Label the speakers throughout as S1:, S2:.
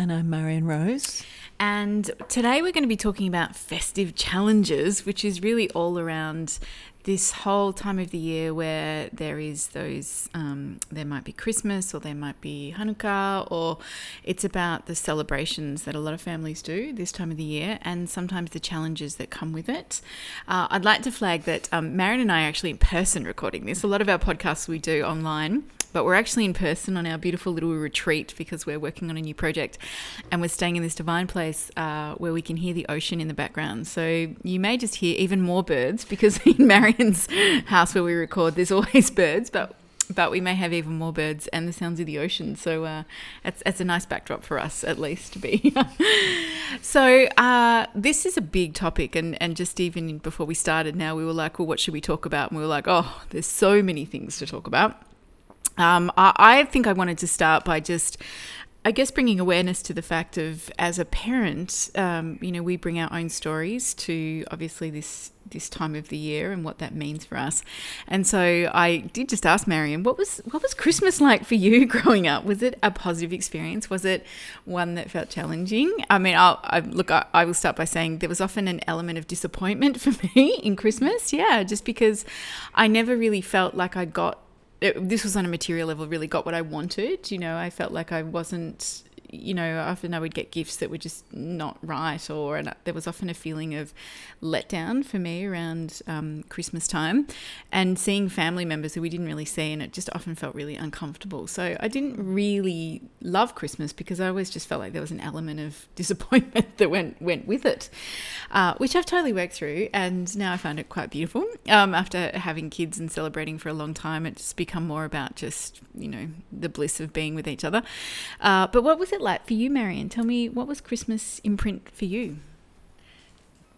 S1: And I'm Marion Rose.
S2: And today we're going to be talking about festive challenges, which is really all around this whole time of the year where there is those, um, there might be Christmas or there might be Hanukkah, or it's about the celebrations that a lot of families do this time of the year and sometimes the challenges that come with it. Uh, I'd like to flag that um, and I are actually in person recording this. A lot of our podcasts we do online but we're actually in person on our beautiful little retreat because we're working on a new project and we're staying in this divine place uh, where we can hear the ocean in the background. So you may just hear even more birds because in Marion's house where we record, there's always birds, but but we may have even more birds and the sounds of the ocean. So uh, it's, it's a nice backdrop for us, at least, to be. so uh, this is a big topic, and, and just even before we started, now we were like, well, what should we talk about? And we were like, oh, there's so many things to talk about. Um, I, I think I wanted to start by just I guess bringing awareness to the fact of as a parent, um, you know, we bring our own stories to obviously this this time of the year and what that means for us. And so I did just ask Marion, what was what was Christmas like for you growing up? Was it a positive experience? Was it one that felt challenging? I mean, I'll I, look. I, I will start by saying there was often an element of disappointment for me in Christmas. Yeah, just because I never really felt like I got it, this was on a material level, really got what I wanted. You know, I felt like I wasn't you know, often I would get gifts that were just not right, or and there was often a feeling of letdown for me around um, Christmas time, and seeing family members who we didn't really see, and it just often felt really uncomfortable. So I didn't really love Christmas because I always just felt like there was an element of disappointment that went went with it, uh, which I've totally worked through, and now I find it quite beautiful. Um, after having kids and celebrating for a long time, it's become more about just you know the bliss of being with each other. Uh, but what was it like for you, Marion? Tell me, what was Christmas imprint for you?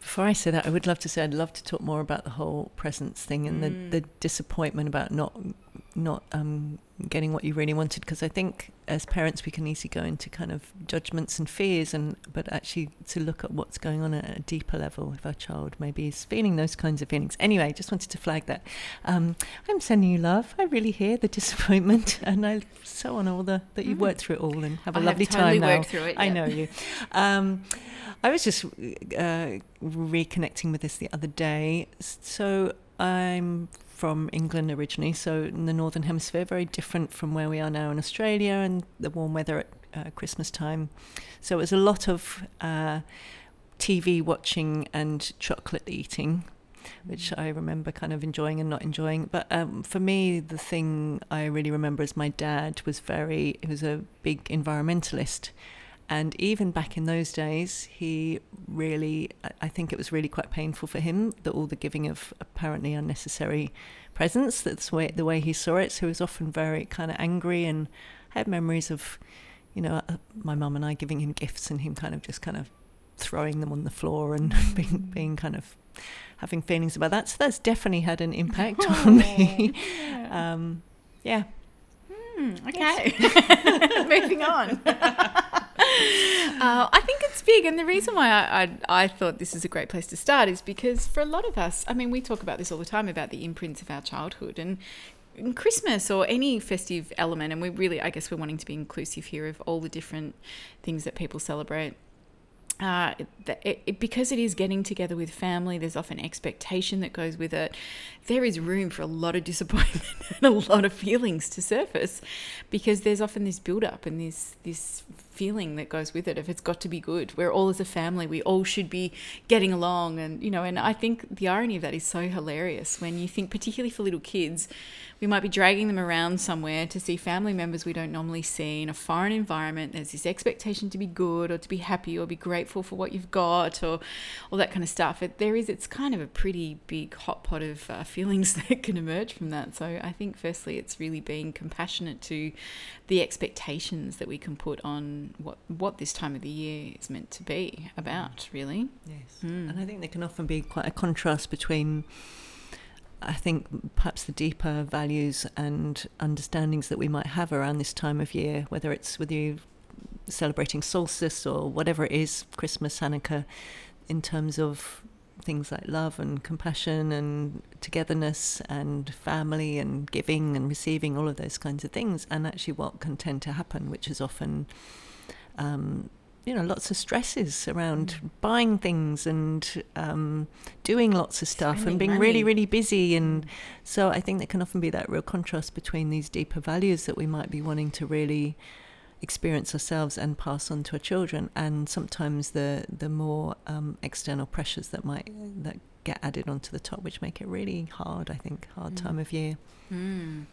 S1: Before I say that, I would love to say I'd love to talk more about the whole presents thing and mm. the, the disappointment about not not um, getting what you really wanted. Because I think as parents we can easily go into kind of judgments and fears, and but actually to look at what's going on at a deeper level if our child maybe is feeling those kinds of feelings. Anyway, just wanted to flag that. Um, I'm sending you love. I really hear the disappointment, and I so on all the that you've mm. worked through it all and have a
S2: I
S1: lovely
S2: have totally
S1: time now.
S2: Through it,
S1: I know you. Um, I was just uh, reconnecting with this the other day. So I'm from England originally, so in the northern hemisphere, very different from where we are now in Australia and the warm weather at uh, Christmas time. So it was a lot of uh, TV watching and chocolate eating. Which I remember kind of enjoying and not enjoying. But um, for me, the thing I really remember is my dad was very, he was a big environmentalist. And even back in those days, he really, I think it was really quite painful for him that all the giving of apparently unnecessary presents, that's the way, the way he saw it. So he was often very kind of angry and I had memories of, you know, uh, my mum and I giving him gifts and him kind of just kind of throwing them on the floor and being, being kind of having feelings about that. So that's definitely had an impact oh, on me. Yeah. Um, yeah.
S2: Hmm, okay. Moving on. Uh, I think it's big, and the reason why I, I, I thought this is a great place to start is because for a lot of us, I mean, we talk about this all the time about the imprints of our childhood, and Christmas or any festive element, and we really, I guess, we're wanting to be inclusive here of all the different things that people celebrate uh, it, it, because it is getting together with family, there's often expectation that goes with it. There is room for a lot of disappointment and a lot of feelings to surface, because there's often this build up and this this feeling that goes with it. If it's got to be good, we're all as a family, we all should be getting along, and you know. And I think the irony of that is so hilarious when you think, particularly for little kids, we might be dragging them around somewhere to see family members we don't normally see in a foreign environment. There's this expectation to be good or to be happy or be grateful for what you've got or all that kind of stuff. It, there is, it's kind of a pretty big hot pot of uh, feelings that can emerge from that. So I think, firstly, it's really being compassionate to the expectations that we can put on what what this time of the year is meant to be about, really.
S1: Yes.
S2: Mm.
S1: And I think there can often be quite a contrast between, I think, perhaps the deeper values and understandings that we might have around this time of year, whether it's with you celebrating solstice or whatever it is, Christmas, Hanukkah, in terms of things like love and compassion and togetherness and family and giving and receiving, all of those kinds of things, and actually what can tend to happen, which is often. Um, you know, lots of stresses around
S2: Mm.
S1: buying things and um, doing lots of stuff
S2: Spending
S1: and being
S2: money.
S1: really, really busy. And so I think there can often be that real contrast between these deeper values that we might be wanting to really experience ourselves and pass on to our children, and sometimes the the more um, external pressures that might that get added onto the top, which make it really hard. I think hard
S2: Mm.
S1: time of year.
S2: Mm.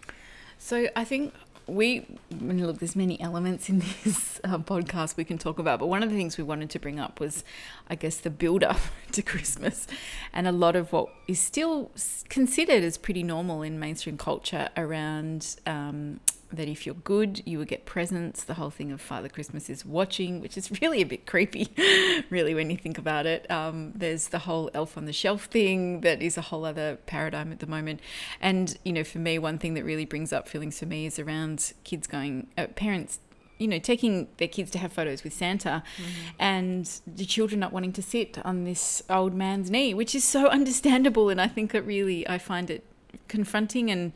S2: So I think we look. There's many elements in this uh, podcast we can talk about, but one of the things we wanted to bring up was, I guess, the build up to Christmas, and a lot of what is still considered as pretty normal in mainstream culture around. Um, that if you're good, you will get presents. The whole thing of Father Christmas is watching, which is really a bit creepy, really, when you think about it. Um, there's the whole elf on the shelf thing that is a whole other paradigm at the moment. And, you know, for me, one thing that really brings up feelings for me is around kids going, uh, parents, you know, taking their kids to have photos with Santa and the children not wanting to sit on this old man's knee, which is so understandable. And I think it really, I find it confronting and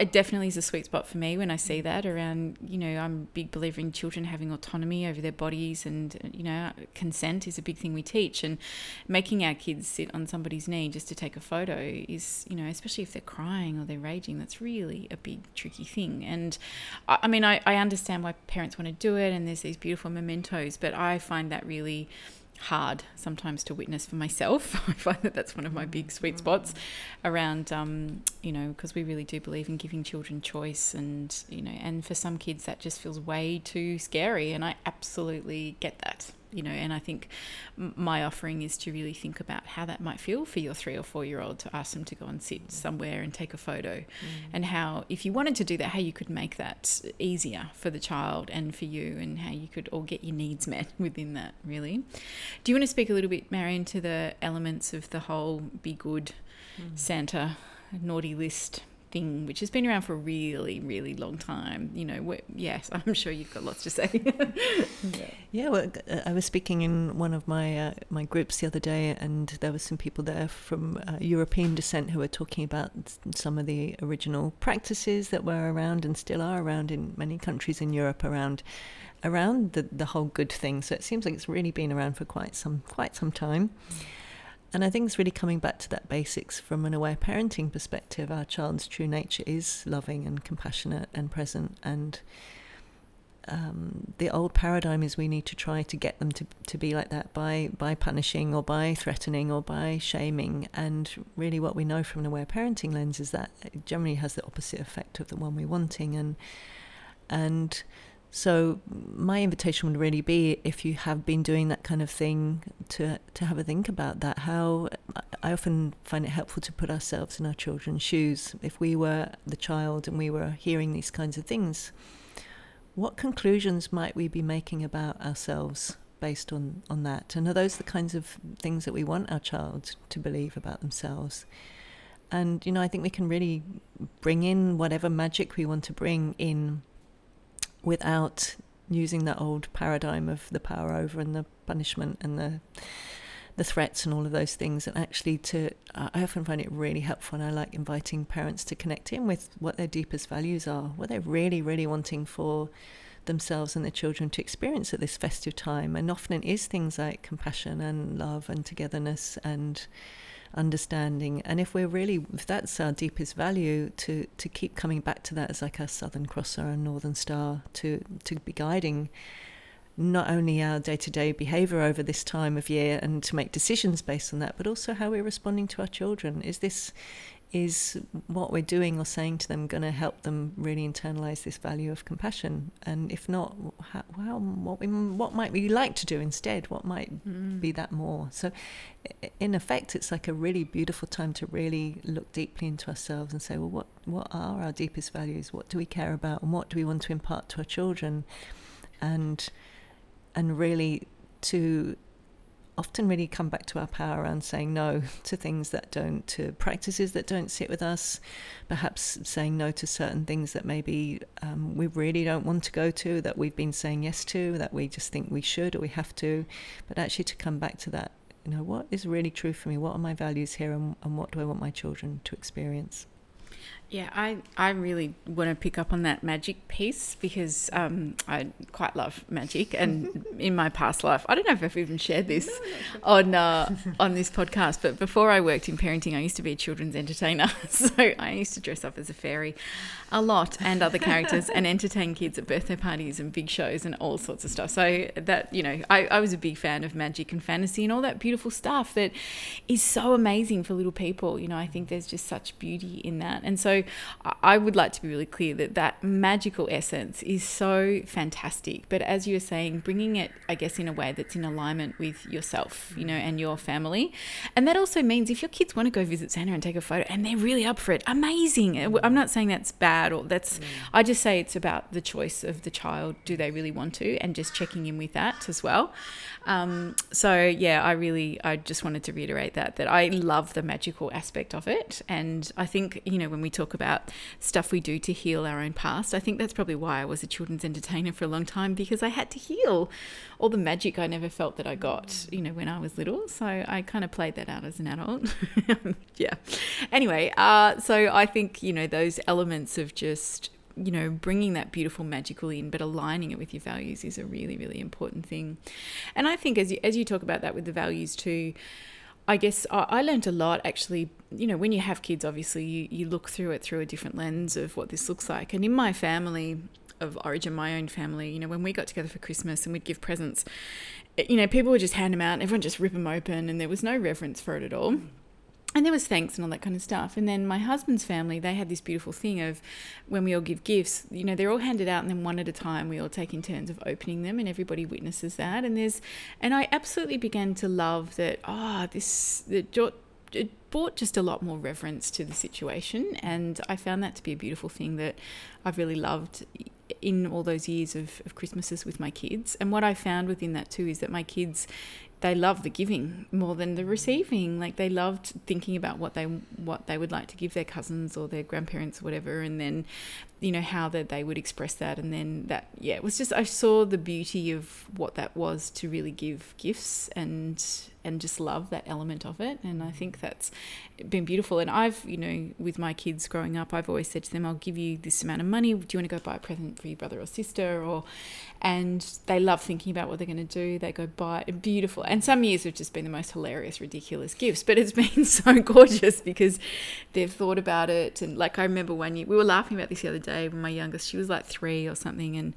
S2: it definitely is a sweet spot for me when I see mm. that around you know I'm a big believer in children having autonomy over their bodies and you know consent is a big thing we teach and making our kids sit on somebody's knee just to take a photo is you know especially if they're crying or they're raging that's really a big tricky thing and I, I mean I, I understand why parents want to do it and there's these beautiful mementos but I find that really hard sometimes to witness for myself. I find that that's one of my big sweet spots around, um, you know, because we really do believe in giving children choice, and you know, and for some kids that just feels way too scary, and I absolutely get that. You know, and I think my offering is to really think about how that might feel for your three or four year old to ask them to go and sit mm. somewhere and take a photo, mm. and how, if you wanted to do that, how you could make that easier for the child and for you, and how you could all get your needs met within that, really. Do you want to speak a little bit, Marion, to the elements of the whole be good mm. Santa naughty list thing, which has been around for a really, really long time? You know, yes, I'm sure you've got lots to say.
S1: Yeah, well, uh, I was speaking in one of my uh, my groups the other day, and there were some people there from uh, European descent who were talking about some of the original practices that were around and still are around in many countries in Europe around around the the whole good thing. So it seems like it's really been around for quite some quite some time. And I think it's really coming back to that basics from an aware parenting perspective. Our child's true nature is loving and compassionate and present and um, the old paradigm is we need to try to get them to, to be like that by by punishing or by threatening or by shaming. And really, what we know from an aware parenting lens is that it generally has the opposite effect of the one we're wanting. And and so my invitation would really be if you have been doing that kind of thing to to have a think about that. How I often find it helpful to put ourselves in our children's shoes. If we were the child and we were hearing these kinds of things what conclusions might we be making about ourselves based on, on that? And are those the kinds of things that we want our child to believe about themselves? And, you know, I think we can really bring in whatever magic we want to bring in without using that old paradigm of the power over and the punishment and the the threats and all of those things. And actually to I often find it really helpful and I like inviting parents to connect in with what their deepest values are what they're really really wanting for themselves and their children to experience at this festive time. And often it is things like compassion and love and togetherness and understanding. And if we're really if that's our deepest value to to keep coming back to that as like a southern cross or a northern star to to be guiding not only our day-to-day behavior over this time of year and to make decisions based on that but also how we're responding to our children. Is this is what we're doing or saying to them going to help them really internalize this value of compassion? And if not how, how what we what might we like to do instead? What might
S2: Mm.
S1: be that more? So in effect it's like a really beautiful time to really look deeply into ourselves and say well what what are our deepest values? What do we care about? And what do we want to impart to our children? And and really to often really come back to our power around saying no to things that don't, to practices that don't sit with us, perhaps saying no to certain things that maybe um, we really don't want to go to, that we've been saying yes to, that we just think we should or we have to, but actually to come back to that, you know, what is really true for me? What are my values here and, and what do I want my children to experience?
S2: Yeah, I, I really want to pick up on that magic piece because um, I quite love magic, and in my past life, I don't know if I've even shared this no, on uh, on this podcast, but before I worked in parenting, I used to be a children's entertainer, so I used to dress up as a fairy, a lot, and other characters, and entertain kids at birthday parties and big shows and all sorts of stuff. So that you know, I, I was a big fan of magic and fantasy and all that beautiful stuff that is so amazing for little people. You know, I think there's just such beauty in that, and so I would like to be really clear that that magical essence is so fantastic. But as you were saying, bringing it, I guess, in a way that's in alignment with yourself, you know, and your family. And that also means if your kids want to go visit Santa and take a photo and they're really up for it, amazing. I'm not saying that's bad or that's, mm. I just say it's about the choice of the child. Do they really want to? And just checking in with that as well. Um, so yeah, I really, I just wanted to reiterate that, that I love the magical aspect of it. And I think, you know, when we talk about stuff we do to heal our own past. I think that's probably why I was a children's entertainer for a long time because I had to heal all the magic I never felt that I got, you know, when I was little. So I kind of played that out as an adult. yeah. Anyway, uh, so I think, you know, those elements of just you know, bringing that beautiful magical in, but aligning it with your values is a really, really important thing. And I think as you, as you talk about that with the values too, I guess I, I learned a lot actually. You know, when you have kids, obviously you, you look through it through a different lens of what this looks like. And in my family of origin, my own family, you know, when we got together for Christmas and we'd give presents, eh, you know, people would just hand them out and everyone just rip them open and there was no reverence for it at all and there was thanks and all that kind of stuff. And then my husband's family, they had this beautiful thing of when we all give gifts, you know, they're all handed out and then one at a time we all take in turns of opening them and everybody witnesses that. And there's, and I absolutely began to love that, ah, oh, this, the, it brought just a lot more reverence to the situation. And I found that to be a beautiful thing that I've really loved in all those years of, of Christmases with my kids. And what I found within that too is that my kids they love the giving more than the receiving. Like they loved thinking about what they what they would like to give their cousins or their grandparents or whatever, and then you know how that they would express that, and then that yeah, it was just I saw the beauty of what that was to really give gifts and and just love that element of it. And I think that's been beautiful. And I've, you know, with my kids growing up, I've always said to them, I'll give you this amount of money. Do you want to go buy a present for your brother or sister? Or, and they love thinking about what they're going to do. They go buy beautiful. And some years have just been the most hilarious, ridiculous gifts, but it's been so gorgeous because they've thought about it. And like I remember when you, we were laughing about this the other day when my youngest, she was like three or something. And,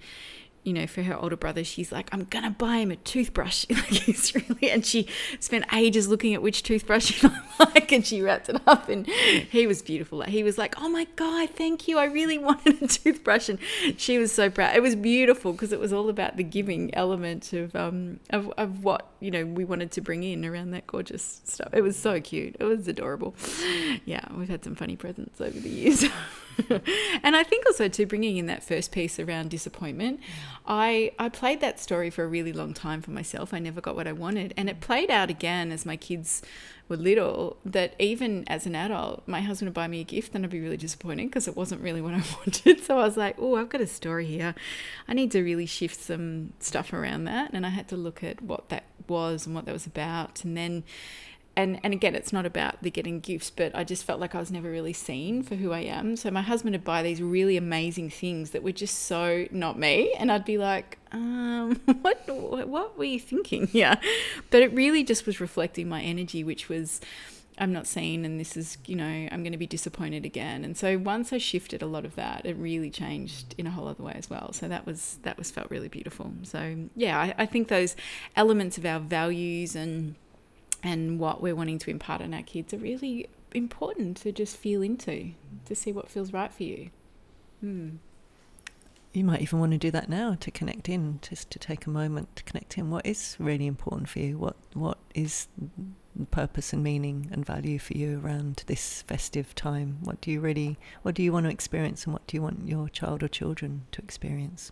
S2: you know, for her older brother, she's like, I'm gonna buy him a toothbrush. like he's really, and she spent ages looking at which toothbrush he like, and she wrapped it up, and he was beautiful. He was like, Oh my god, thank you! I really wanted a toothbrush, and she was so proud. It was beautiful because it was all about the giving element of um of of what you know we wanted to bring in around that gorgeous stuff. It was so cute. It was adorable. Yeah, we've had some funny presents over the years. and I think also too bringing in that first piece around disappointment. I I played that story for a really long time for myself. I never got what I wanted, and it played out again as my kids were little. That even as an adult, my husband would buy me a gift, and I'd be really disappointed because it wasn't really what I wanted. So I was like, oh, I've got a story here. I need to really shift some stuff around that, and I had to look at what that was and what that was about, and then and and again it's not about the getting gifts but i just felt like i was never really seen for who i am. So my husband would buy these really amazing things that were just so not me. And i'd be like um what what were you thinking yeah but it really just was reflecting my energy which was i'm not seen and this is you know i'm going to be disappointed again. And so once i shifted a lot of that it really changed in a whole other way as well. So that was that was felt really beautiful. So yeah i, I think those elements of our values and and what we're wanting to impart on our kids are really important to just feel into to see what feels right for you. Hmm.
S1: You might even want to do that now to connect in, just to take a moment to connect in. What is really important for you? What what is the purpose and meaning and value for you around this festive time? What do you really what do you want to experience and what do you want your child or children to experience?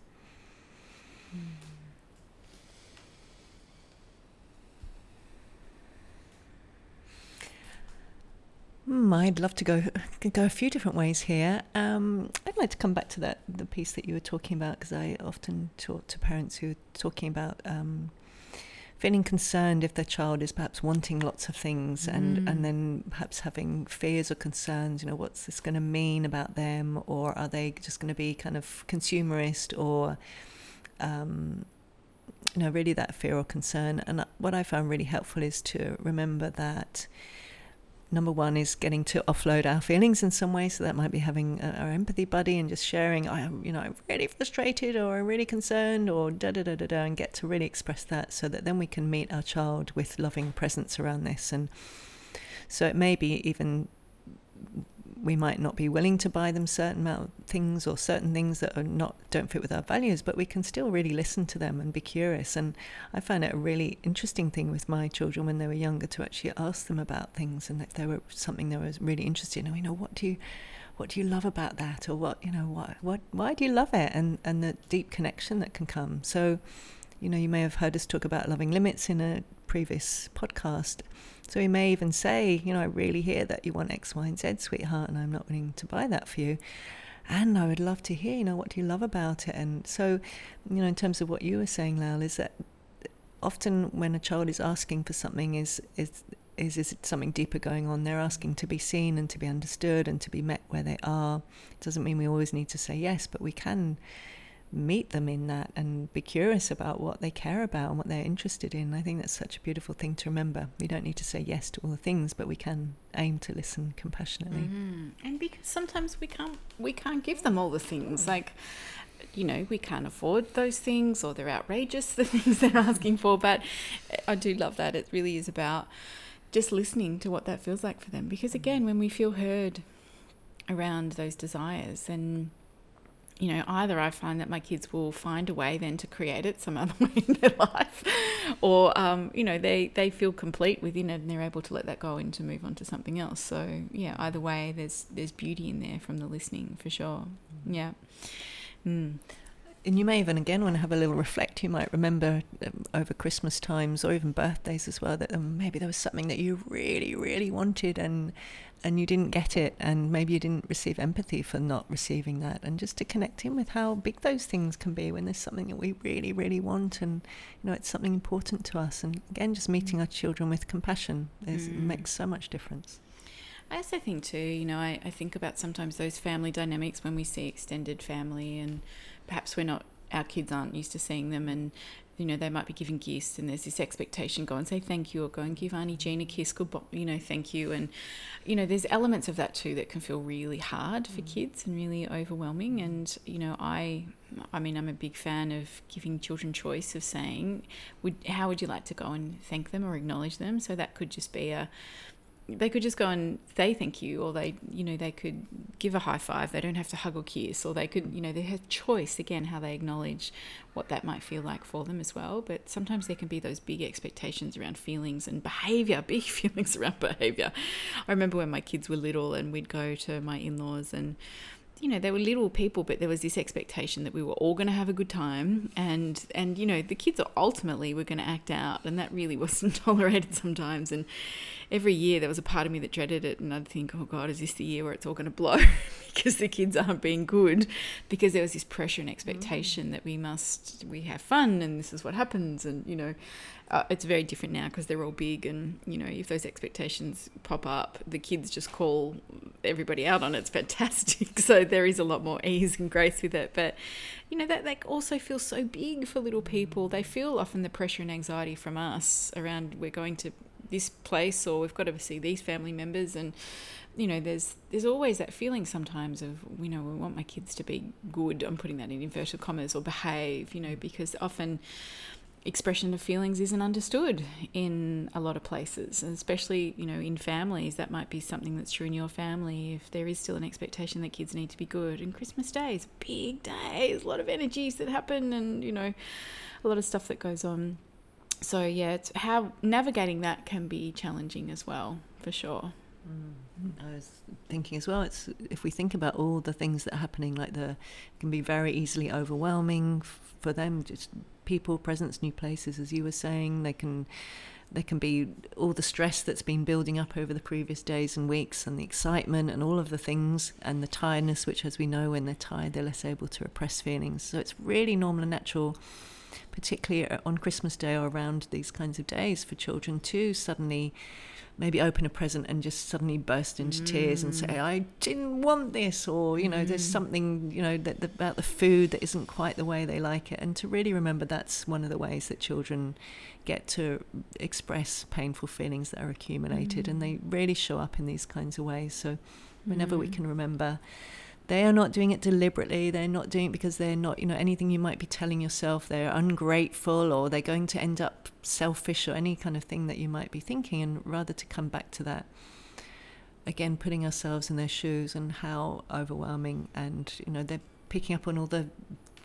S1: Hmm. Hmm, I'd love to go go a few different ways here. Um, I'd like to come back to that the piece that you were talking about because I often talk to parents who are talking about um, feeling concerned if their child is perhaps wanting lots of things and
S2: Mm.
S1: and then perhaps having fears or concerns. You know, what's this going to mean about them, or are they just going to be kind of consumerist or um, you know, really that fear or concern. And what I found really helpful is to remember that number one is getting to offload our feelings in some way. So that might be having a, our empathy buddy and just sharing, I am, you know, I'm really frustrated or I'm really concerned or da da da da da, and get to really express that so that then we can meet our child with loving presence around this. And so it may be even we might not be willing to buy them certain amount of things or certain things that are not don't fit with our values, but we can still really listen to them and be curious. And I found it a really interesting thing with my children when they were younger to actually ask them about things and if there were something they were really interested in. You know, what do you what do you love about that, or what you know, what what why do you love it, and and the deep connection that can come. So, you know, you may have heard us talk about loving limits in a previous podcast. So he may even say, you know, I really hear that you want X, Y, and Z, sweetheart, and I'm not willing to buy that for you. And I would love to hear, you know, what do you love about it? And so, you know, in terms of what you were saying, Lael, is that often when a child is asking for something, is is is is it something deeper going on? They're asking to be seen and to be understood and to be met where they are. It doesn't mean we always need to say yes, but we can meet them in that and be curious about what they care about and what they're interested in. I think that's such a beautiful thing to remember. We don't need to say yes to all the things, but we can aim to listen compassionately.
S2: Mm. And because sometimes we can't we can't give them all the things like you know we can't afford those things or they're outrageous the things they're asking for but I do love that it really is about just listening to what that feels like for them because again when we feel heard around those desires then you know, either I find that my kids will find a way then to create it some other way in their life, or um, you know, they they feel complete within it and they're able to let that go and to move on to something else. So yeah, either way, there's there's beauty in there from the listening for sure. Yeah. Mm.
S1: And you may even again want to have a little reflect. You might remember um, over Christmas times or even birthdays as well that um, maybe there was something that you really, really wanted and and you didn't get it, and maybe you didn't receive empathy for not receiving that, and just to connect in with how big those things can be when there's something that we really, really want, and you know it's something important to us. And again, just meeting our children with compassion is
S2: Mm.
S1: makes so much difference.
S2: I also think too, you know, I, I think about sometimes those family dynamics when we see extended family and perhaps we're not our kids aren't used to seeing them and you know, they might be giving gifts and there's this expectation, go and say thank you or go and give Auntie Jean a kiss, goodbye, you know, thank you. And, you know, there's elements of that too that can feel really hard for mm. kids and really overwhelming. Mm. And, you know, I, I mean, I'm a big fan of giving children choice of saying, would, how would you like to go and thank them or acknowledge them? So that could just be a, they could just go and say thank you or they you know they could give a high five. They don't have to hug or kiss or they could you know they have choice again how they acknowledge what that might feel like for them as well. But sometimes there can be those big expectations around feelings and behavior big feelings around behavior. I remember when my kids were little and we'd go to my in-laws and you know they were little people but there was this expectation that we were all going to have a good time. And and you know the kids ultimately were going to act out and that really wasn't tolerated sometimes. And every year there was a part of me that dreaded it and I'd think oh god is this the year where it's all going to blow? Because the kids aren't being good. Because there was this pressure and expectation that we must we have fun and this is what happens and you know uh, it's very different now because they're all big and you know if those expectations pop up the kids just call everybody out on it. It's fantastic. So there is a lot more ease and grace with it. But you know that they also feel so big for little people. They feel often the pressure and anxiety from us around we're going to this place or we've got to see these family members and you know there's there's always that feeling sometimes of you know we want my kids to be good i'm putting that in inverted commas or behave you know because often expression of feelings isn't understood in a lot of places and especially you know in families that might be something that's true in your family if there is still an expectation that kids need to be good and christmas day is a big day there's a lot of energies that happen and you know a lot of stuff that goes on so yeah it's how navigating that can be challenging as well for sure mm.
S1: I was thinking as well. It's if we think about all the things that are happening, like the can be very easily overwhelming for them. Just people, presence, new places, as you were saying. They can there can be all the stress that's been building up over the previous days and weeks, and the excitement and all of the things, and the tiredness, which, as we know, when they're tired, they're less able to repress feelings. So it's really normal and natural, particularly on Christmas Day or around these kinds of days, for children to suddenly maybe open a present and just suddenly burst into mm. tears and say, mm. "I didn't want this," or you know, mm. there's something you know that, that, about the food that isn't quite the way they like it, and to really remember that's one of the ways that children get to express painful feelings that are accumulated, mm. and they really show up in these kinds of ways. So, whenever we mm. can remember they are not doing it deliberately. They're not doing it because they're not, you know, anything you might be telling yourself. They're ungrateful or they're going to end up selfish or any kind of thing that you might be thinking. And rather to come back to that, again, putting ourselves in their shoes and how overwhelming and, you know, they're picking up on all the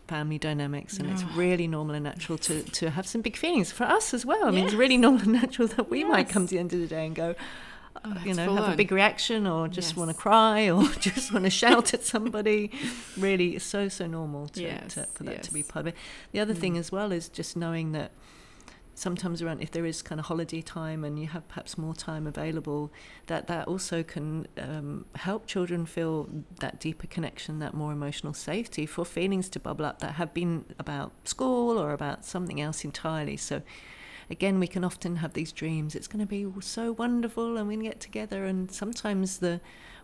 S1: family dynamics and oh. it's really normal and natural to, to have some big feelings for us as well. I yes. mean, it's really normal and natural that we yes. might come to the end of the day and go, oh, you know, have on. a big reaction or just yes. want to cry or just want to shout at somebody. Really, it's so, so normal to, to, for that to be part of it. The other mm. thing as well is just knowing that sometimes around if there is kind of holiday time and you have perhaps more time available that that also can um, help children feel that deeper connection that more emotional safety for feelings to bubble up that have been about school or about something else entirely so again, we can often have these dreams. It's going to be so wonderful, and we can get together. And sometimes the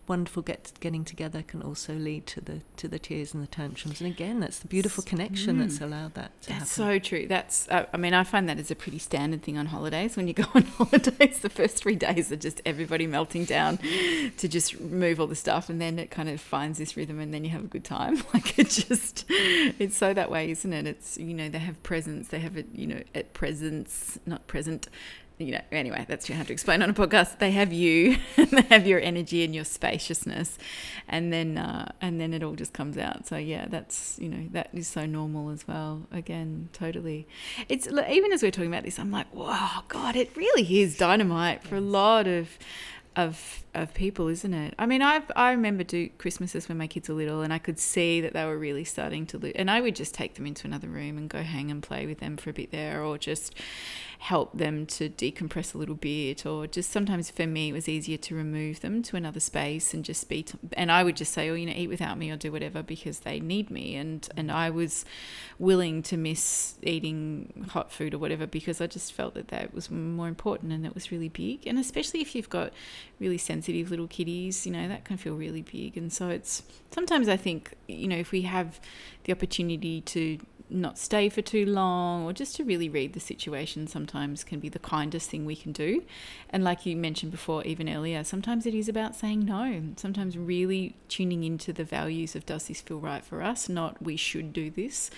S1: wonderful get getting together can also lead to the to the tears and the tantrums. And again, that's the beautiful connection mm. that's allowed that to
S2: that's
S1: happen.
S2: so true. That's uh, I mean, I find that is a pretty standard thing on holidays. When you go on holidays, the first three days are just everybody melting down to just remove all the stuff, and then it kind of finds this rhythm, and then you have a good time. Like it just, it's so that way, isn't it? It's you know they have presents, they have it you know at presents, not present you know, anyway, that's too hard to explain on a podcast. They have you, they have your energy and your spaciousness, and then uh, and then it all just comes out. So yeah, that's you know that is so normal as well. Again, totally. It's even as we're talking about this, I'm like, wow, God, it really is dynamite for a lot of of of people, isn't it? I mean, I I remember do Christmases when my kids were little, and I could see that they were really starting to lose. And I would just take them into another room and go hang and play with them for a bit there, or just help them to decompress a little bit, or just sometimes for me it was easier to remove them to another space and just be. T- and I would just say, oh, you know, eat without me or do whatever because they need me, and and I was willing to miss eating hot food or whatever because I just felt that that was more important and that was really big. And especially if you've got really sensitive little kitties, you know, that can feel really big. And so it's sometimes I think, you know, if we have the opportunity to not stay for too long or just to really read the situation sometimes can be the kindest thing we can do. And like you mentioned before, even earlier, sometimes it is about saying no. Sometimes really tuning into the values of does this feel right for us, not we should do this,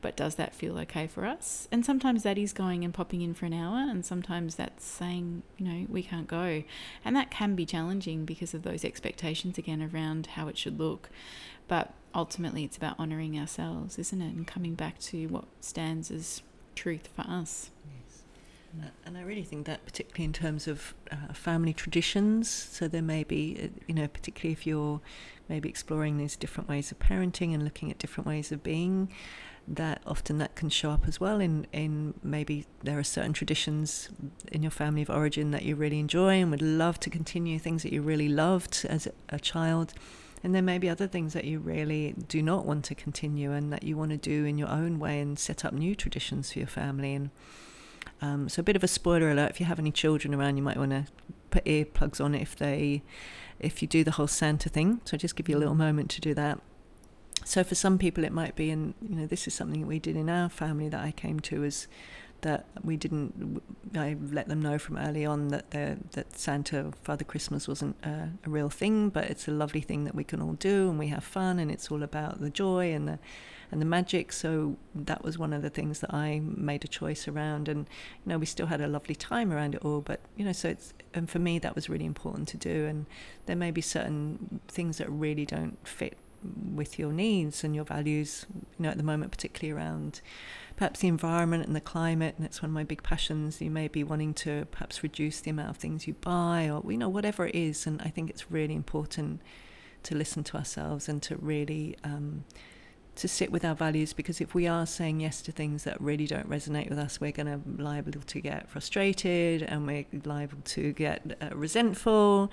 S2: but does that feel okay for us? And sometimes that is going and popping in for an hour, and sometimes that's saying, you know, we can't go. And that can be challenging because of those expectations again around how it should look. But ultimately it's about honouring ourselves, isn't it? And coming back to what stands as truth for us. Yes.
S1: And I really think that, particularly in terms of uh, family traditions, so there may be, uh, you know, particularly if you're maybe exploring these different ways of parenting and looking at different ways of being, that often that can show up as well in, in maybe there are certain traditions in your family of origin that you really enjoy and would love to continue things that you really loved as a child and there may be other things that you really do not want to continue and that you want to do in your own way and set up new traditions for your family. And um, so, a bit of a spoiler alert: if you have any children around, you might want to put earplugs on if they, if you do the whole Santa thing. So, I just give you a little moment to do that. So, for some people, it might be, and you know, this is something we did in our family that I came to as that we didn't. I let them know from early on that that Santa, Father Christmas, wasn't a, a, real thing, but it's a lovely thing that we can all do, and we have fun, and it's all about the joy and the and the magic. So that was one of the things that I made a choice around, and you know we still had a lovely time around it all. But you know, so it's and for me that was really important to do. And there may be certain things that really don't fit with your needs and your values. You know, at the moment, particularly around perhaps the environment and the climate, and it's one of my big passions. You may be wanting to perhaps reduce the amount of things you buy, or you know whatever it is. And I think it's really important to listen to ourselves and to really um, to sit with our values because if we are saying yes to things that really don't resonate with us, we're going to liable to get frustrated and we're liable to get uh, resentful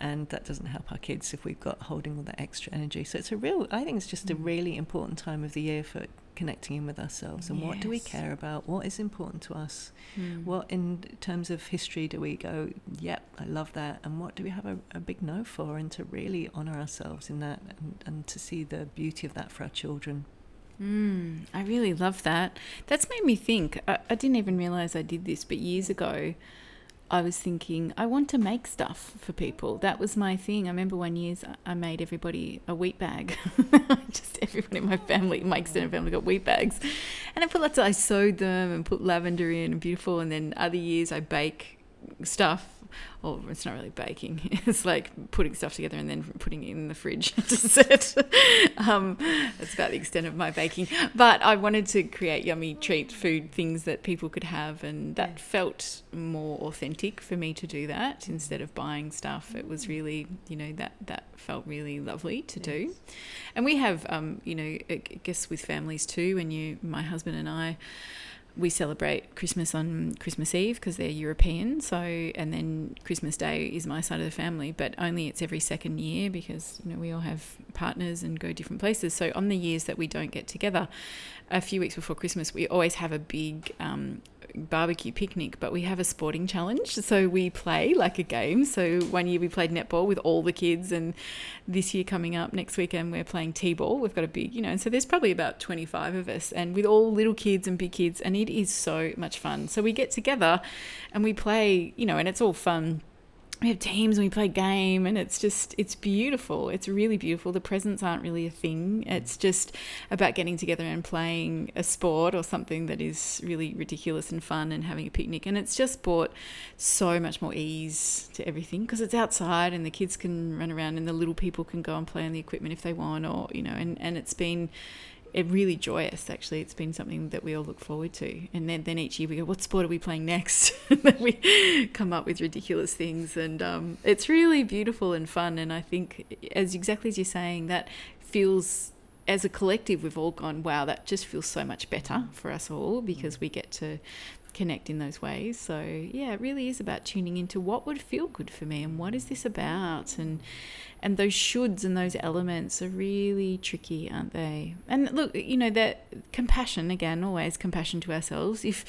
S1: and that doesn't help our kids if we've got holding all that extra energy. So it's a real, I think it's just a mm. really important time of the year for connecting in with ourselves and yes. what do we care about? What is important to us? Mm. What, in terms of history, do we go, yep, I love that? And what do we have a, a big no for? And to really honour ourselves in that and, and to see the beauty of that for our children.
S2: Mm, I really love that. That's made me think. I, I didn't even realize I did this, but years ago, I was thinking, I want to make stuff for people. That was my thing. I remember one year I made everybody a wheat bag. Just everybody in my family, my extended mm. family got wheat bags. And I put lots of, I sewed them and put lavender in and beautiful. And then other years I bake stuff or it's not really baking. It's like putting stuff together and then putting it in the fridge to set. um, that's about the extent of my baking. But I wanted to create yummy treat food things that people could have, and that felt more authentic for me to do that instead of buying stuff. It was really, you know, that that felt really lovely to do. And we have, um, you know, I guess with families too. When you, my husband and I we celebrate Christmas on Christmas Eve because they're European. So, and then Christmas Day is my side of the family, but only it's every second year because you know we all have partners and go different places. So, on the years that we don't get together, a few weeks before Christmas, we always have a big um, barbecue picnic, but we have a sporting challenge. So we play like a game. So one year we played netball with all the kids, and this year coming up next weekend we're playing t-ball. We've got a big, you know, and so there's probably about 25 of us, and with all little kids and big kids, and it is so much fun. So we get together and we play, you know, and it's all fun we have teams and we play game and it's just it's beautiful. It's really beautiful. The presents aren't really a thing. It's just about getting together and playing a sport or something that is really ridiculous and fun and having a picnic. And it's just brought so much more ease to everything because it's outside and the kids can run around and the little people can go and play on the equipment if they want or you know and and it's been it really joyous actually. It's been something that we all look forward to. And then, then each year we go what sport are we playing next? We come up with ridiculous things. And um, it's really beautiful and fun. And i think as exactly as you're saying that feels as a collective we've all gone wow that just feels so much better for us all because we get to connect in those ways. So, yeah, it really is about tuning into what would feel good for me and what is this about and and those shoulds and those elements are really tricky, aren't they? And look, you know, that compassion again, always compassion to ourselves. If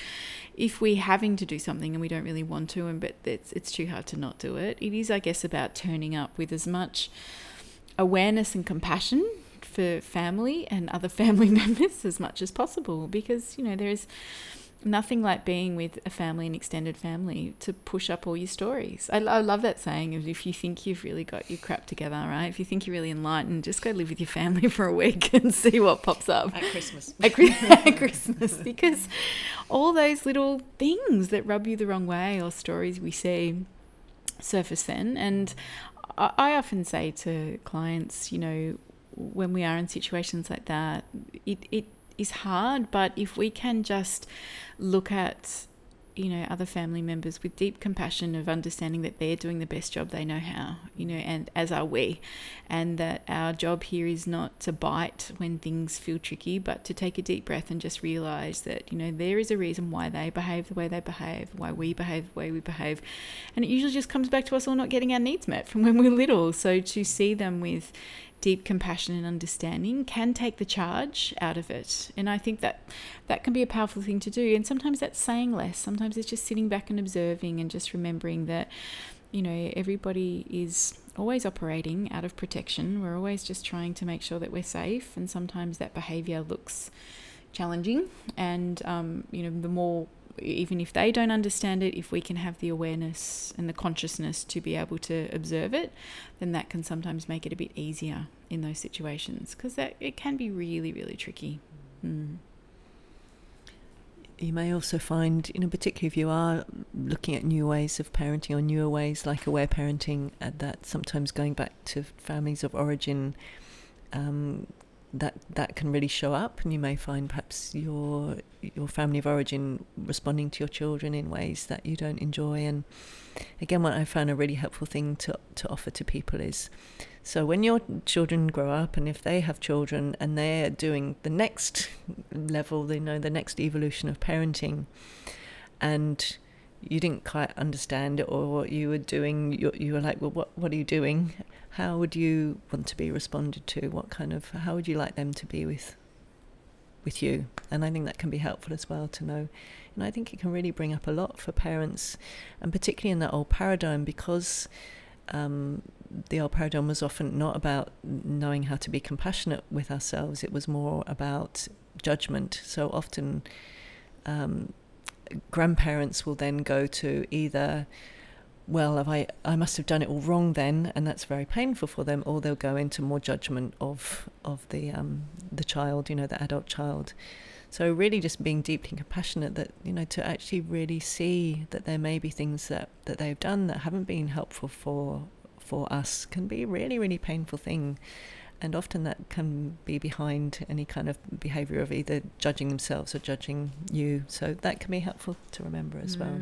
S2: if we're having to do something and we don't really want to and but it's it's too hard to not do it. It is I guess about turning up with as much awareness and compassion for family and other family members as much as possible because you know there is nothing like being with a family and extended family to push up all your stories. I, I love that saying of if you think you've really got your crap together, right? If you think you're really enlightened, just go live with your family for a week and see what pops up
S1: at Christmas.
S2: At, at Christmas, because all those little things that rub you the wrong way or stories we see surface then. And I, I often say to clients, you know, when we are in situations like that, it, it is hard, but if we can just look at you know other family members with deep compassion of understanding that they're doing the best job they know how you know and as are we and that our job here is not to bite when things feel tricky but to take a deep breath and just realize that you know there is a reason why they behave the way they behave why we behave the way we behave. And it usually just comes back to us all not getting our needs met from when we we're little. So to see them with deep compassion and understanding can take the charge out of it. And I think that that can be a powerful thing to do. And sometimes that's saying less. Sometimes it's just sitting back and observing and just remembering that, you know, everybody is always operating out of protection. We're always just trying to make sure that we're safe. And sometimes that behavior looks challenging. And, um, you know, the more even if they don't understand it, if we can have the awareness and the consciousness to be able to observe it, then that can sometimes make it a bit easier in those situations because that it can be really, really tricky. Mm.
S1: You may also find, you know, particularly if you are looking at new ways of parenting or newer ways like aware parenting, uh, that sometimes going back to families of origin um, that that can really show up, and you may find perhaps your your family of origin responding to your children in ways that you don't enjoy. And again, what I found a really helpful thing to to offer to people is So when your children grow up, and if they have children, and they're doing the next level, they know, the next evolution of parenting, and you didn't quite understand it or what you were doing, you, you were like, well, what what are you doing? How would you want to be responded to? What kind of how would you like them to be with with you? And I think that can be helpful as well to know. And I think it can really bring up a lot for parents, and particularly in that old paradigm because. Um, the old paradigm was often not about knowing how to be compassionate with ourselves, it was more about judgment. So often, um, grandparents will then go to either, well, have I, I must have done it all wrong then, and that's very painful for them, or they'll go into more judgment of, of the, um, the child, you know, the adult child. So really just being deeply compassionate that, you know, to actually really see that there may be things that, that they've done that haven't been helpful for for us can be a really, really painful thing. And often that can be behind any kind of behavior of either judging themselves or judging you. So that can be helpful to remember as well.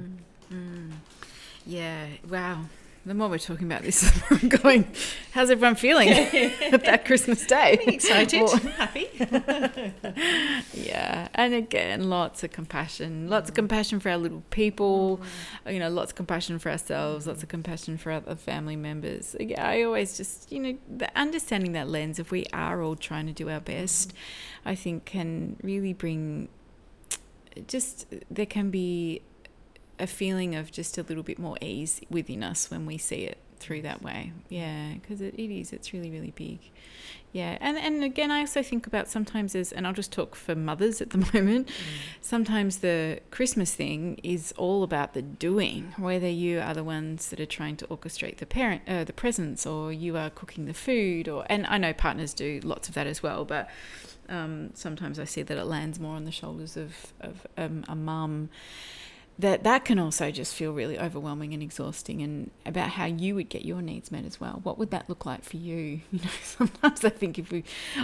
S2: Mm, mm. Yeah, wow the more we're talking about this, the more I'm going, how's everyone feeling about Christmas Day?
S1: excited, happy.
S2: yeah, and again, lots of compassion, lots of compassion for our little people, mm. you know, lots of compassion for ourselves, lots of compassion for other family members. I always just, you know, the understanding that lens, if we are all trying to do our best, I think can really bring just, there can be a feeling of just a little bit more ease within us when we see it through that way. Yeah, because it, it is. It's really, really big. Yeah, and and again, I also think about sometimes as, and I'll just talk for mothers at the moment. Mm. Sometimes the Christmas thing is all about the doing, whether you are the ones that are trying to orchestrate the parent, uh, the presents, or you are cooking the food, or and I know partners do lots of that as well, but. Um, sometimes I see that it lands more on the shoulders of, of um, a mum that that can also just feel really overwhelming and exhausting and about how you would get your needs met as well. What would that look like for you? You know sometimes i think if we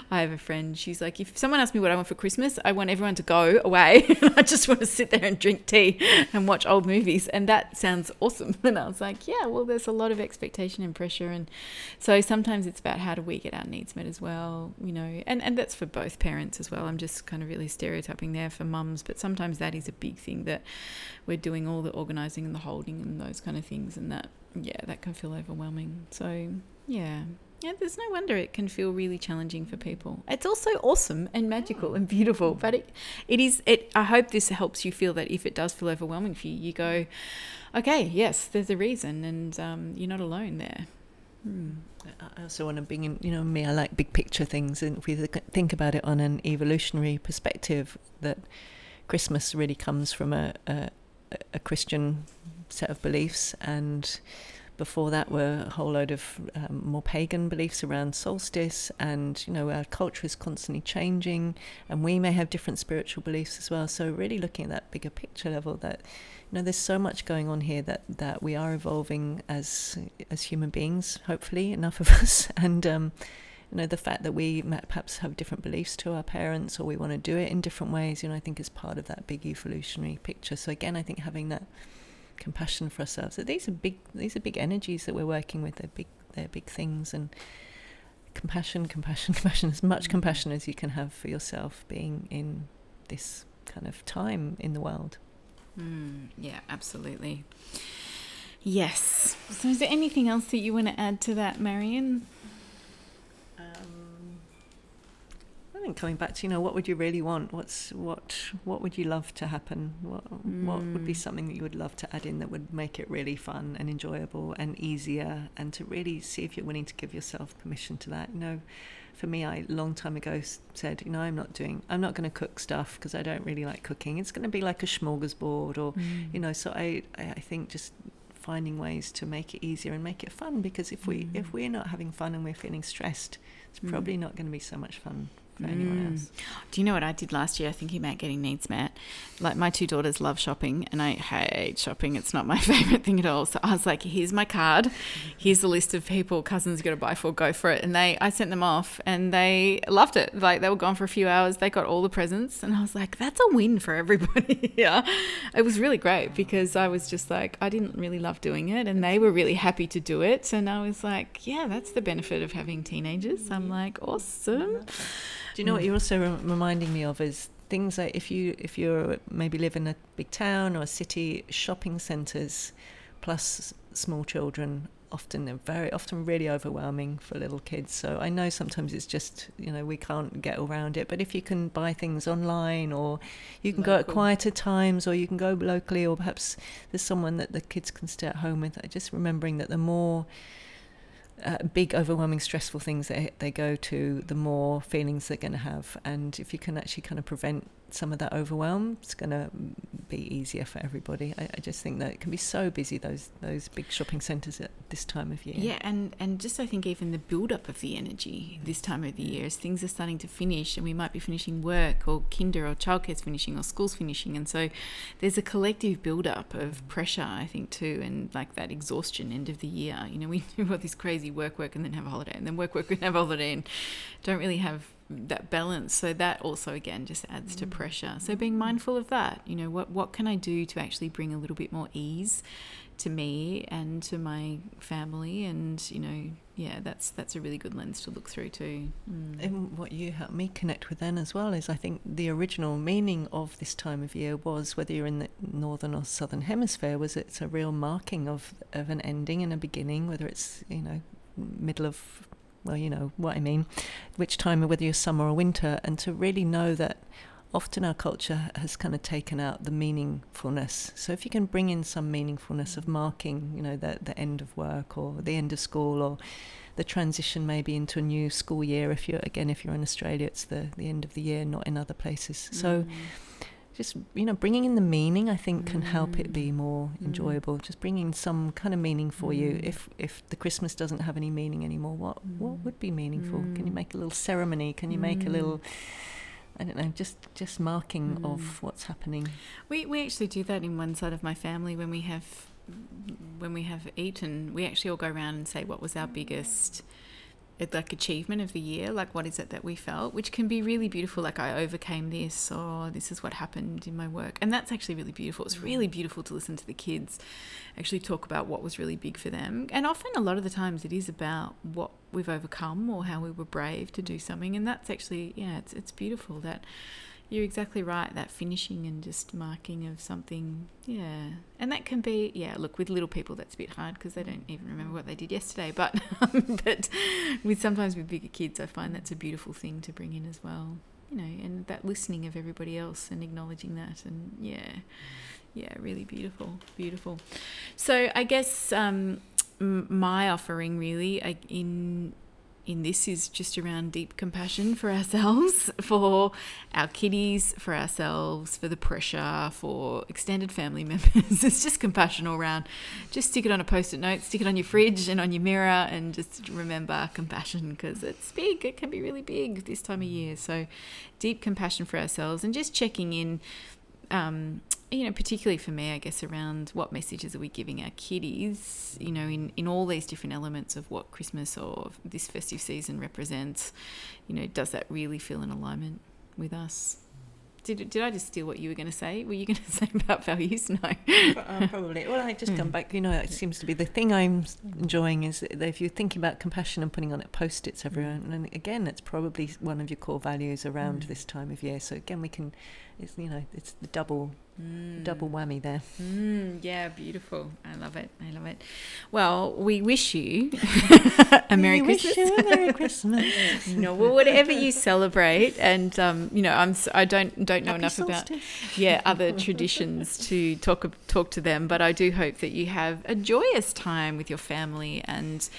S2: i have a friend she's like if someone asks me what i want for christmas i want everyone to go away. I just want to sit there and drink tea and watch old movies and that sounds awesome. And i was like yeah well there's a lot of expectation and pressure and so sometimes it's about how do we get our needs met as well you know? And and that's for both parents as well. I'm just kind of really stereotyping there for mums but sometimes that is a big thing that we're doing all the organizing and the holding and those kind of things and that yeah that can feel overwhelming so yeah yeah there's no wonder it can feel really challenging for people it's also awesome and magical and beautiful but it it is it i hope this helps you feel that if it does feel overwhelming for you you go okay yes there's a reason and um, you're not alone there
S1: hmm. I also want to bring in, you know, me, I like big picture things. And if we think about it on an evolutionary perspective, that Christmas really comes from a, a, a Christian set of beliefs, and before that were a whole load of um, more pagan beliefs around solstice and you know our culture is constantly changing and we may have different spiritual beliefs as well. So really looking at that bigger picture level that you know there's so much going on here that that we are evolving as as human beings hopefully enough of us and um, you know the fact that we perhaps have different beliefs to our parents or we want to do it in different ways you know i think is part of that big evolutionary picture. So again i think having that compassion for ourselves that these are big these are big energies that we're working with they're big they're big things and compassion compassion compassion as much mm. compassion as you can have for yourself being in this kind of time in the world.
S2: Mm, yeah absolutely. Yes. So is there anything else that you want to add to that marion
S1: think coming back to you know what would you really want what's what what would you love to happen what mm. what would be mm. something that you would love to add in that would make it really fun and enjoyable and easier and to really see if you're willing to give yourself permission to that you know for me I long time ago said you know I'm not doing I'm not going to cook stuff because I don't really like cooking it's going to be like a smorgasbord or mm. you know so I I think just finding ways to make it easier and make it fun because if we mm. if we're not having fun and we're feeling stressed it's mm. probably not going to be so much fun for mm. anyone else.
S2: Do you know what I did last year? Thinking about getting needs met. Like my two daughters love shopping, and I hate shopping. It's not my favorite thing at all. So I was like, "Here's my card. Here's the list of people cousins got to buy for. Go for it." And they, I sent them off, and they loved it. Like they were gone for a few hours. They got all the presents, and I was like, "That's a win for everybody." yeah, it was really great because I was just like, I didn't really love doing it, and they were really happy to do it. And I was like, "Yeah, that's the benefit of having teenagers." I'm like, "Awesome."
S1: Do you know what mm. you're also reminding me of is things like if you if you're maybe live in a big town or a city, shopping centres plus small children often they're very often really overwhelming for little kids. So I know sometimes it's just you know we can't get around it. But if you can buy things online or you can Local. go at quieter times or you can go locally or perhaps there's someone that the kids can stay at home with. Just remembering that the more uh, big, overwhelming, stressful things they they go to, the more feelings they're going to have. And if you can actually kind of prevent some of that overwhelm, it's going to be easier for everybody. I, I, just think that it can be so busy those those big shopping centres at this time of year.
S2: Yeah, and and just I think even the build up of the energy this time of the mm. year, as things are starting to finish, and we might be finishing work or kinder or childcare's finishing or school's finishing, and so there's a collective build up of mm. pressure, I think too, and like that exhaustion end of the year. You know, we do all this crazy work, work, and then have a holiday, and then work, work, and have a holiday, and don't really have that balance so that also again just adds mm. to pressure so being mindful of that you know what what can i do to actually bring a little bit more ease to me and to my family and you know yeah that's that's a really good lens to look through too
S1: mm. and what you helped me connect with then as well is i think the original meaning of this time of year was whether you're in the northern or southern hemisphere was it's a real marking of of an ending and a beginning whether it's you know middle of well, you know what I mean, which time, whether you're summer or winter, and to really know that often our culture has kind of taken out the meaningfulness. So if you can bring in some meaningfulness of marking, you know, the, the end of work or the end of school or the transition maybe into a new school year. If you're, again, if you're in Australia, it's the, the end of the year, not in other places. So mm just you know bringing in the meaning i think can help it be mm. more mm. enjoyable just bringing some kind of meaning for mm. you if if the christmas doesn't have any meaning anymore what mm. what would be meaningful can you mm. make a little ceremony can you make a little I don't know, just just marking of what's happening.
S2: We we actually do that in one side of my family when we have when we have eaten. We actually all go around and say what was our biggest like achievement of the year like what is it that we felt which can be really beautiful like i overcame this or this is what happened in my work. And that's actually really beautiful. It's mm. really beautiful to listen to the kids actually talk about what was really big for them. And often a lot of the times it is about what we've overcome or how we were brave to do something. And that's actually yeah it's, it's beautiful that you're exactly right. That finishing and just marking of something, yeah, and that can be, yeah. Look, with little people, that's a bit hard because they don't even remember what they did yesterday. But, um, but with sometimes with bigger kids, I find that's a beautiful thing to bring in as well. You know, and that listening of everybody else and acknowledging that, and yeah, yeah, really beautiful, beautiful. So I guess um, my offering really like in in this is just around deep compassion for ourselves, for our kiddies, for ourselves, for the pressure, for extended family members. it's just compassion all around. Just stick it on a post it note, stick it on your fridge and on your mirror, and just remember compassion because it's big. It can be really big this time of year. So, deep compassion for ourselves and just checking in um, you know, particularly for me, I guess, around what messages are we giving our kiddies, you know, in, in all these different elements of what Christmas or this festive season represents, you know, does that really feel in alignment with us? Did, did I just steal what you were going to say? Were you going to say about values? No.
S1: uh, probably. Well, I just mm. come back. You know, it seems to be the thing I'm enjoying is if you're thinking about compassion and putting on it post-its everywhere, and again, it's probably one of your core values around mm. this time of year. So again, we can, it's you know, it's the double Mm. Double whammy there.
S2: Mm, yeah, beautiful. I love it. I love it. Well, we wish you a Merry we Christmas.
S1: Wish you a Merry Christmas.
S2: you know, well, whatever you celebrate, and um, you know, I'm I don't don't know
S1: Happy
S2: enough
S1: solstice.
S2: about yeah other traditions to talk talk to them, but I do hope that you have a joyous time with your family and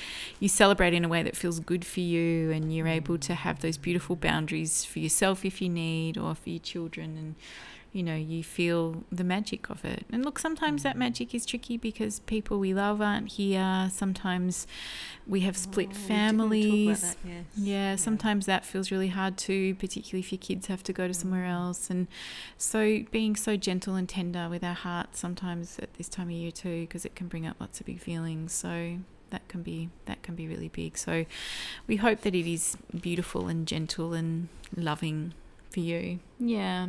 S2: you celebrate in a way that feels good for you, and you're able to have those beautiful boundaries for yourself if you need, or for your children and you know, you feel the magic of it. And look, sometimes that mm. magic is tricky because people we love aren't here. Sometimes we have split
S1: Oh, we didn't talk about
S2: families.
S1: that, yes.
S2: Yeah, sometimes that feels really hard too, particularly if your kids have to go to somewhere mm. else. And so being so gentle and tender with our hearts sometimes at this time of year too, because it can bring up lots of big feelings. So that can be that can be really big. So we hope that it is beautiful and gentle and loving for you. Yeah.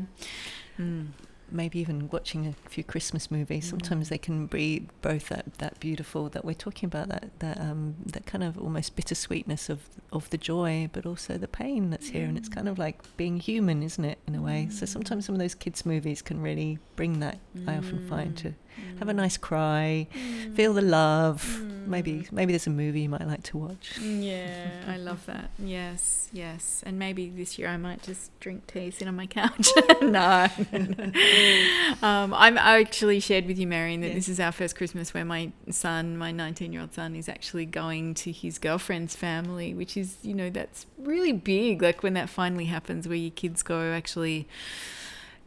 S2: Mm.
S1: maybe even watching a few Christmas movies. Sometimes they can be both that, that beautiful that we're talking about that that um, that kind of almost bittersweetness of of the joy, but also the pain that's here, and it's kind of like being human, isn't it, in a way? So sometimes some of those kids movies can really bring that. I often find to Mm. have a nice cry, mm. feel the love. Mm. Maybe maybe there's a movie you might like to watch.
S2: Yeah, I love that. Yes, yes. And maybe this year I might just drink tea, sit on my couch. no. um, I'm, I actually shared with you, Marion, that
S1: Yeah.
S2: this is our first Christmas where my son, my 19 year old son, is actually going to his girlfriend's family, which is, you know, that's really big. Like when that finally happens, where your kids go actually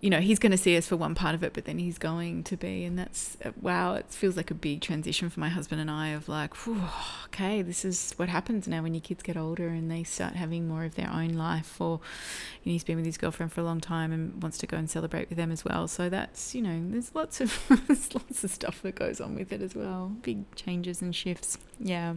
S2: you know, he's going to see us for one part of it, but then he's going to be, and that's wow. It feels like a big transition for my husband and I. Of like, "Phew, okay, this is what happens now when your kids get older and they start having more of their own life. Or, you know, he's been with his girlfriend for a long time and wants to go and celebrate with them as well. So that's you know, there's lots of there's lots of stuff that goes on with it as well. Big changes and shifts. Yeah.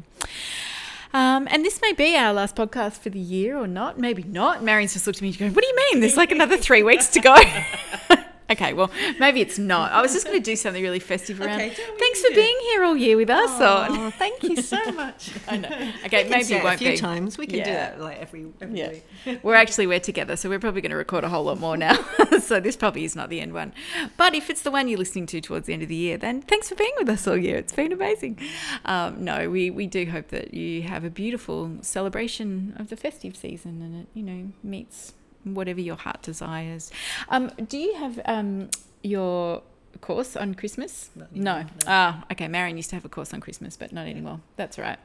S2: Um, and this may be our last podcast for the year or not. Maybe not. Marion's just looked at me and going, What do you mean? There's like another three weeks to go. okay, well, maybe it's not. I was just going to do something really festive around.
S1: Okay,
S2: Thanks for
S1: do.
S2: being here all year with us.
S1: Oh, thank you so much.
S2: I know. Okay, maybe it won't
S1: a few
S2: be.
S1: times. We can do
S2: Yeah.
S1: that like every, every
S2: Yeah.
S1: week.
S2: We're actually we're together, so we're probably going to record a whole lot more now. so this probably is not the end one. But if it's the one you're listening to towards the end of the year, then thanks for being with us all year. It's been amazing. Um, no, we we do hope that you have a beautiful celebration of the festive season, and it you know meets whatever your heart desires. Um, do you have um, your course on Christmas? No.
S1: no.
S2: Ah, okay. Marion used to have a course on Christmas, but not anymore. That's right.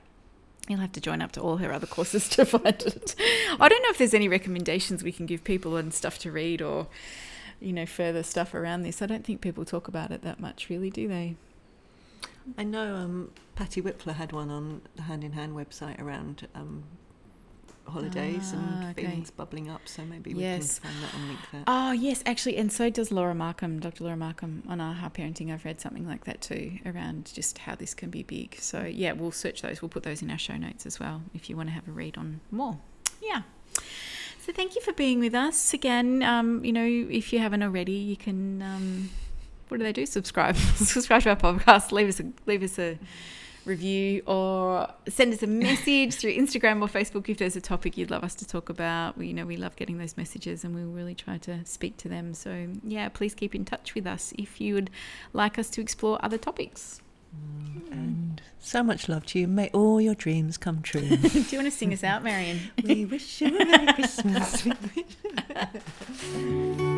S2: You'll have to join up to all her other courses to find it. I don't know if there's any recommendations we can give people and stuff to read or, you know, further stuff around this. I don't think people talk about it that much, really, do they?
S1: I know um, Patty Wipfler had one on the Hand in Hand website around um, holidays
S2: Ah,
S1: and
S2: okay.
S1: feelings bubbling up. So maybe we
S2: Yes.
S1: can find that and link that.
S2: Oh, yes, actually. And so does Laura Markham, Dr. Laura Markham on Aha Parenting. I've read something like that too around just how this can be big. So, yeah, we'll search those. We'll put those in our show notes as well if you want to have a read on more. Yeah. So, thank you for being with us again. Um, you know, if you haven't already, you can. Um, what do they do? Subscribe. Subscribe to our podcast. Leave us a leave us a review or send us a message through Instagram or Facebook if there's a topic you'd love us to talk about. We, you know, we love getting those messages and we really try to speak to them. So, yeah, please keep in touch with us if you would like us to explore other topics.
S1: Mm, and so much love to you. May all your dreams come true.
S2: Do you want to sing us out, Marion?
S1: we wish you a Merry Christmas.